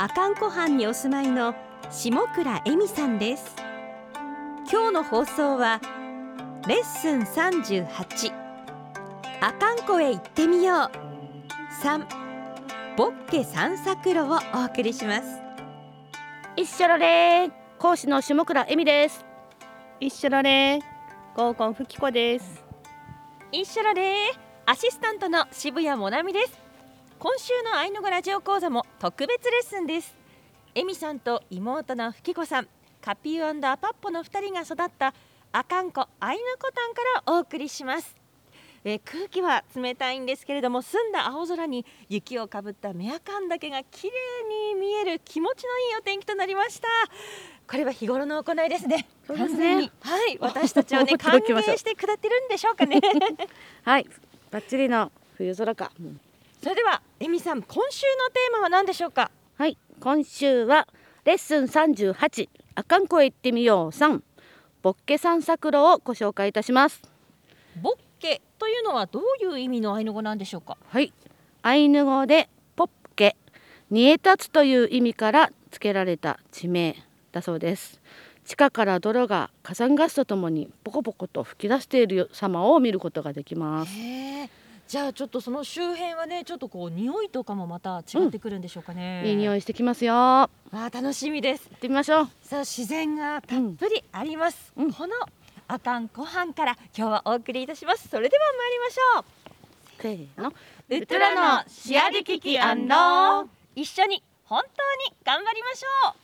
阿寒湖畔にお住まいの下倉恵美さんです。今日の放送はレッスン38阿寒湖へ行ってみよう。3ボッケ散策路をお送りします。一緒られー講師の下倉恵美です。一緒られー合コンふきこです。一緒らでアシスタントの渋谷もなみです今週のアイヌ語ラジオ講座も特別レッスンです。エミさんと妹のふきこさんカピューアパッポの2人が育ったアカンコアイヌコタンからお送りします。えー、空気は冷たいんですけれども澄んだ青空に雪をかぶったメアカン岳が綺麗に見える気持ちのいいお天気となりました。これは日頃の行いですね。そうですね。はい。私たちをね歓迎してくれてるんでしょうかね。はい。バッチリの冬空か、うん、それではエミさん今週のテーマは何でしょうか？はい今週はレッスン38あかんこへ行ってみよう3ボッケ散策路をご紹介いたします。ボッケというのはどういう意味のアイヌ語なんでしょうか？はいアイヌ語でポッケ煮え立つという意味から付けられた地名だそうです。地下から泥が火山ガスとともにポコポコと吹き出している様を見ることができますじゃあちょっとその周辺はねちょっとこう匂いとかもまた違ってくるんでしょうかね、うん、いい匂いしてきますよ。あ楽しみです。行ってみましょう。さあ自然がたっぷりあります、うん、この阿寒湖畔から今日はお送りいたします。それでは参りましょう。せーの。ウトラのシアリキキ一緒に本当に頑張りましょう。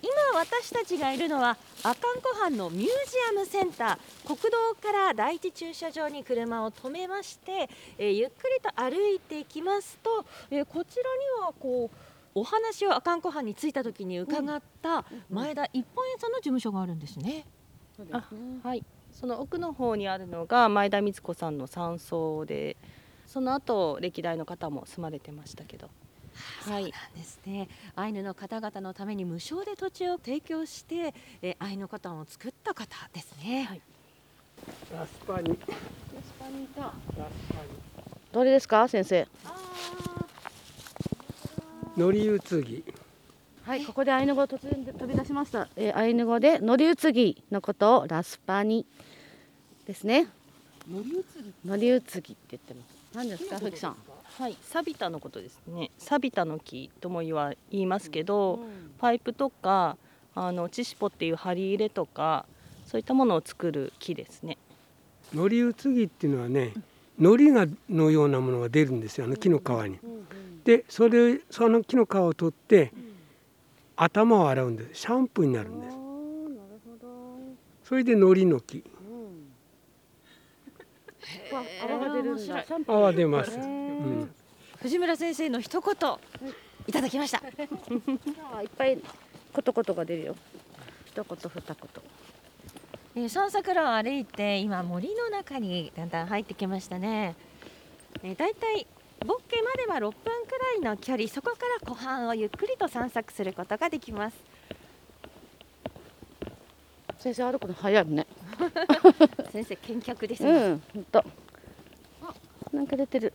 今私たちがいるのは阿寒湖畔のミュージアムセンター国道から第一駐車場に車を止めまして、えー、ゆっくりと歩いていきますと、えー、こちらにはこうお話を阿寒湖畔に着いた時に伺った前田一本屋さんの事務所があるんですね。すね。はい。その奥の方にあるのが前田光子さんの山荘でその後歴代の方も住まれてましたけどはい、そうなんですね。アイヌの方々のために無償で土地を提供して、えアイヌコタンを作った方ですね。はい、ラスパニ。ラスパニラスパニ。どれですか、先生？乗り移ぎ。はい、ここでアイヌ語突然飛び出しました。えー、アイヌ語で乗り移ぎのことをラスパニですね。乗り移ぎ。乗り移ぎって言ってます。何ですか、ふきさん。はい、サビタのことですね。サビタの木とも言わ言いますけど、うんうん、パイプとかあのチシポっていう針入れとかそういったものを作る木ですね。乗り移ぎっていうのはね、糊がのようなものが出るんですよ。あの木の皮に。で、それその木の皮を取って、頭を洗うんです。シャンプーになるんです。それで糊の木。泡が出るんだ。泡出ます。藤村先生の一言いただきました。いっぱいことことが出るよ。一言二言。えー、散策路を歩いて今森の中にだんだん入ってきましたね、えー、だいたいボッケまでは6分くらいの距離そこから湖畔をゆっくりと散策することができます。先生歩くの早いね。先生見客ですね。うんなんか出てる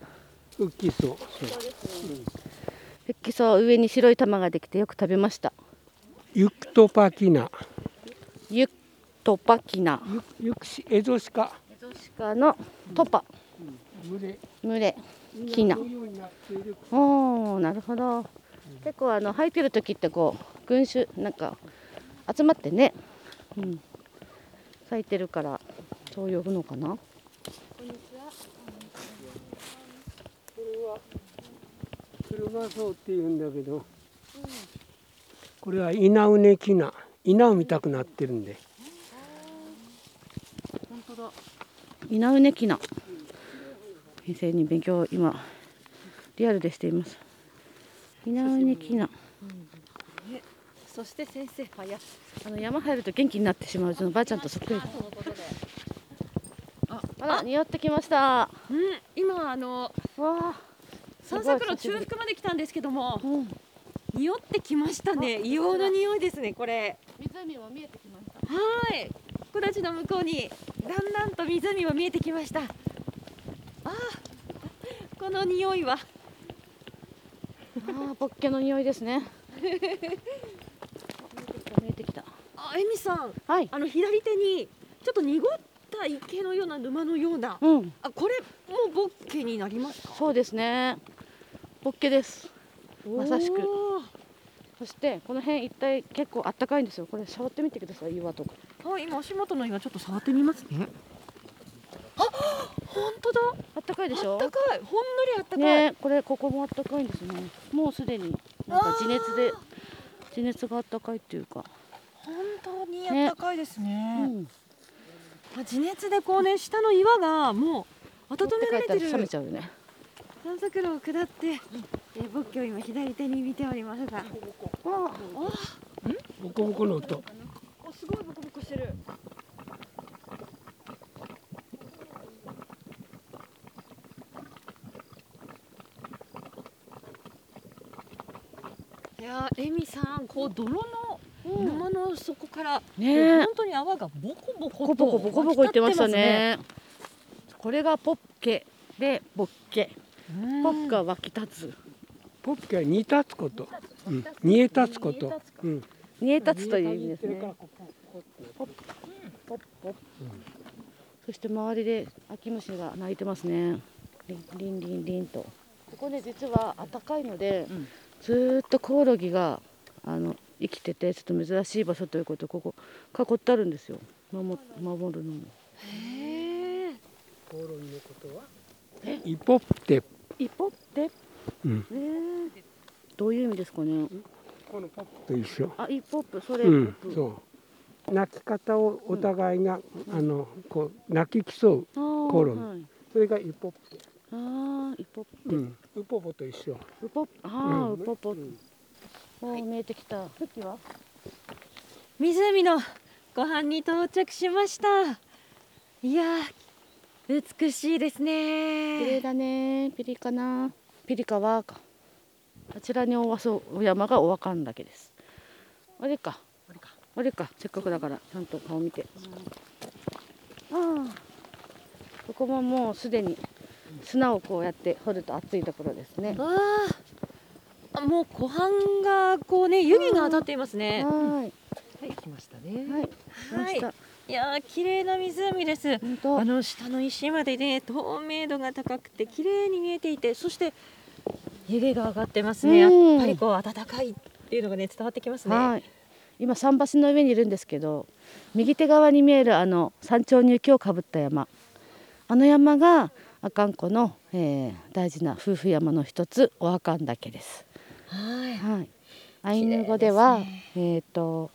ウッキソウ。ウッキソウ上に白い玉ができてよく食べました。ユクトパキナ。ユクトパキナ。ユクシエゾシカ。エゾシカのトパ。群れ。群れ。キナ。おお、なるほど。結構あの生えてる時ってこう群衆なんか集まってね、うん、咲いてるからそう呼ぶのかな。車そうって言うんだけど、うん、これは稲うねきな稲を見たくなってるんで。本当だ。稲うねきな。先生に勉強今リアルでしています。稲尾にきな。そして先生早っ。あの山入ると元気になってしまううちのばあちゃんとそっくりああら匂ってきました。うん。今あのわあ散策路中腹まで来たんですけどもうん匂ってきましたね。硫黄の匂いですねこれ。湖も見えてきました。はい。木立の向こうにだんだんと湖も見えてきました。あーこの匂いは。ああボッケの匂いですね。見えてきたあエミさん。はい。あの左手にちょっと濁った池のような沼のような。うん。あこれもボッケになりますか？そうですねボッケです。まさしく。おそしてこの辺一帯結構あったかいんですよ。これ触ってみてください。岩とか。ーはい今足元の岩ちょっと触ってみますね。あ本当だ。あったかいでしょ？あったかい。ほんのりあったかい、ねこれここもあったかいんですね。もうすでになんか地熱で地熱があったかいっていうか、本当にあったかいですね。うん、あ地熱でこうね下の岩がもう温められてる。冷めちゃうよね散策路を下って、えー、仏教を今左手に見ておりますが。あボコボコの音。おすごいボコボコしてる。いやーエミさんこう泥の沼の底から、ねえ。本当に泡がボコボコボコボコボコボコ言ってましたね。これがポッケでボッケポッケは湧き立つ。ポッケは煮立つこと、うん、煮え立つこと、うん、煮え立つという意味ですね。ポッポッポッそして周りで秋虫が鳴いてますね。リンリンリンリンと。ここね実は暖かいので、うん。ずーっとコオロギがあの生きててちょっと珍しい場所ということでここ囲ってあるんですよ。守守るのも。へえコオロギのことは？え？イポッテ、一歩って？うん、えどういう意味ですかね？このポップと一緒、あ一歩それ、うん。ポップそう。鳴き方をお互いが、あのこう鳴き競うあーコオロギはい、それがイポップ、あー一歩うん、ウポポと一緒。ウポああ、うん。ウポポ、うん。おー見えてきた。時は湖の湖畔に到着しました。いやー美しいです綺麗ねだね。ピリカな。ピリカはかあちらにおわそ山がおわかんだけです。あれか。あれか。せっかくだからちゃんと顔見て。ああここももうすでに砂をこうやって掘ると熱いところですね。わああもう湖畔がこうね湯気が当たっていますね。ははい来ましたね。いはい。来ましたいやー綺麗な湖です。あの下の石までね透明度が高くて綺麗に見えていてそして湯気が上がってますね。やっうんぱりこう暖かいっていうのがね伝わってきますね。はい。今桟橋の上にいるんですけど、右手側に見えるあの山頂に雪をかぶった山、あの山が阿寒湖の、えー大事な夫婦山の一つ、お阿寒岳です。はい。はい。アイヌ語では、えっ、と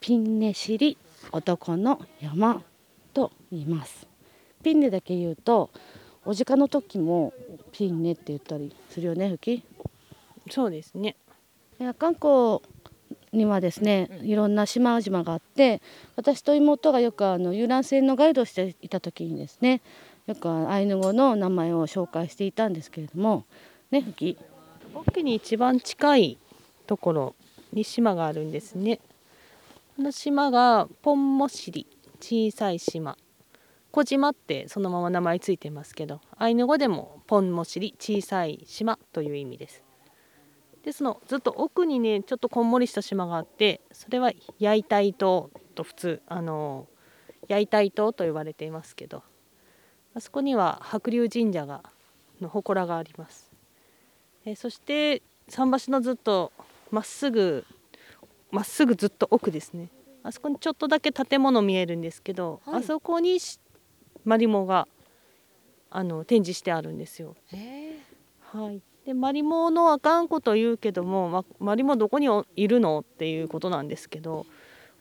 ピンネシリ男の山と言います。ピンネだけ言うと、おじかの時もピンネって言ったりするよね、ふき？そうですね阿寒湖にはですねいろんな島々があって私と妹がよくあの遊覧船のガイドをしていた時にですねよくアイヌ語の名前を紹介していたんですけれどもねふき？奥に一番近いところに島があるんですねこの島がポンモシリ小さい島。小島ってそのまま名前ついてますけどアイヌ語でもポンモシリ小さい島という意味です。でそのずっと奥にねちょっとこんもりした島があってそれは焼いたい島と普通あの焼いたい島と言われていますけどあそこには白龍神社がの祠があります。えそして桟橋のずっとまっすぐまっすぐずっと奥ですね。あそこにちょっとだけ建物見えるんですけど、はい。あそこにしマリモがあの展示してあるんですよ。はい、でマリモのあかんこと言うけども、ま、マリモどこにおいるのっていうことなんですけど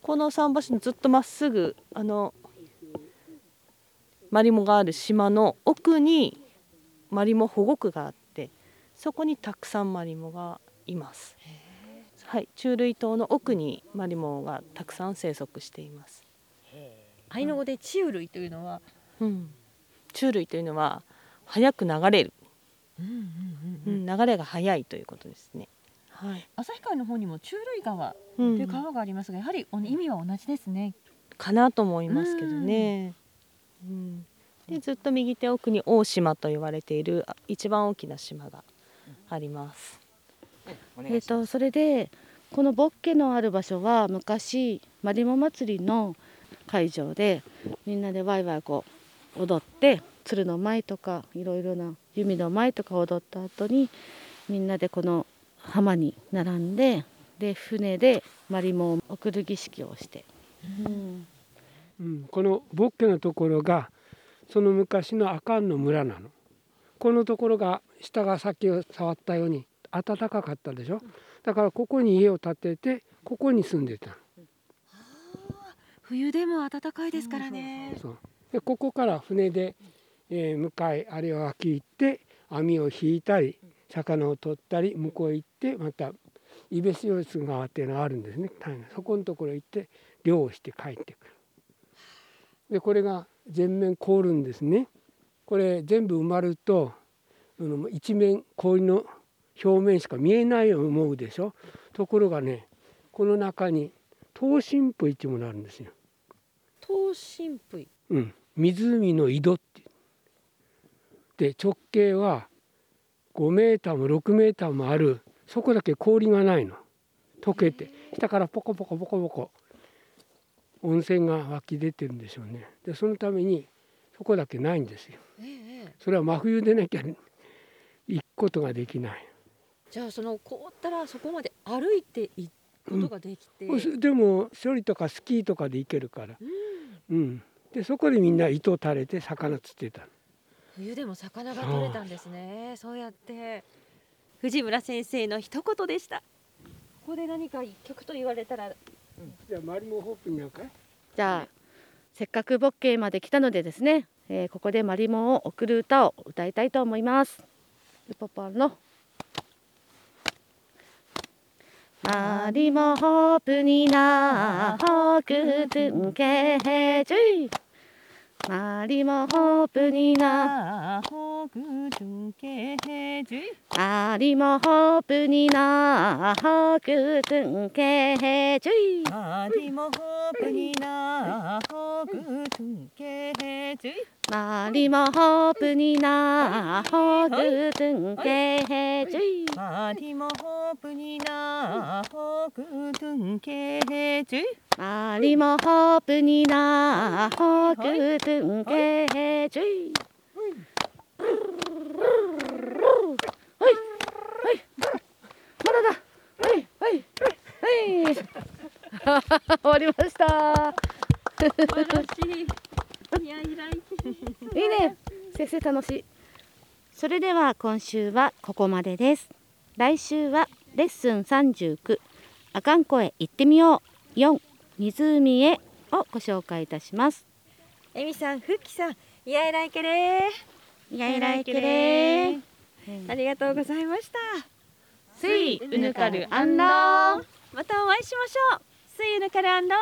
この桟橋のずっとまっすぐあのマリモがある島の奥にマリモ保護区があってそこにたくさんマリモがいます。はい、虫類島の奥にマリモがたくさん生息しています。アイヌ語でチウ類というのは、うん、虫類というのは早く流れる、うん、流れが速いということですね。はい、旭川の方にも中類川うとんいう川がありますが、やはりお意味は同じですね。かなと思いますけどね。うん、でずっと右手奥に大島と言われているあ一番大きな島があります。えー、とそれでこのボッケのある場所は昔マリモ祭りの会場でみんなでワイワイこう踊って鶴の舞とかいろいろな弓の舞とか踊った後にみんなでこの浜に並んでで船でマリモを送る儀式をして、うん。うん、このボッケのところがその昔のアカンの村なの。このところが下がさっき触ったように暖かかったでしょ。だからここに家を建ててここに住んでたの。冬でも暖かいですからね。でここから船で、えー向かいあるいは脇行って網を引いたり魚を取ったり向こう行ってまたイベスヨス川っていうのがあるんですね。そこのところ行って漁をして帰ってくる。でこれが全面凍るんですね。これ全部埋まると一面氷の表面しか見えないように思うでしょ？ところがねこの中に東進プイっていうものがあるんですよ。東進プイ。うん、湖の井戸ってで直径は5メーターも6メーターもある。そこだけ氷がないの。溶けて。下からポコポコポコポコ。温泉が湧き出てるんでしょうね。でそのためにそこだけないんですよ。ええそれは真冬でなきゃ行くことができないじゃあその凍ったらそこまで歩いていくことができて、でも処理とかスキーとかで行けるから、うん。うん、でそこでみんな糸垂れて魚釣ってたの。冬でも魚が取れたんですね。そうやって。藤村先生の一言でした。ここで何か一曲と言われたら、じゃあマリモホープになんかい？じゃあせっかくボッケまで来たのでですね、えーここでマリモを送る歌を歌いたいと思います。ルポポンのマリモホープになホークトゥンケヘジュイマリモホープになほぐじゅんけへじゅいマリモホープになホークトゥンケヘジュイマリモホープになほぐじゅんけへじゅい。マリモホープになホグトゥンケヘジュイマリモホープになほぐじゅんけへじゅい。マリモホープになホグトゥンケヘジュイはい。はい。まだだ。はい。はい。はい。終わりました素晴らしい。い。やい。らい。い。い。ね先生楽しい。それでは今週はここまでです来週はレッスン39あかん声行ってみよう4湖へをご紹介い。たしますえみさん、ふっきさん、い。やい。らい。けれい。やいらいけれーありがとうございました。スイうぬかるアンローまたお会いしましょう。See you ぬかるアンロー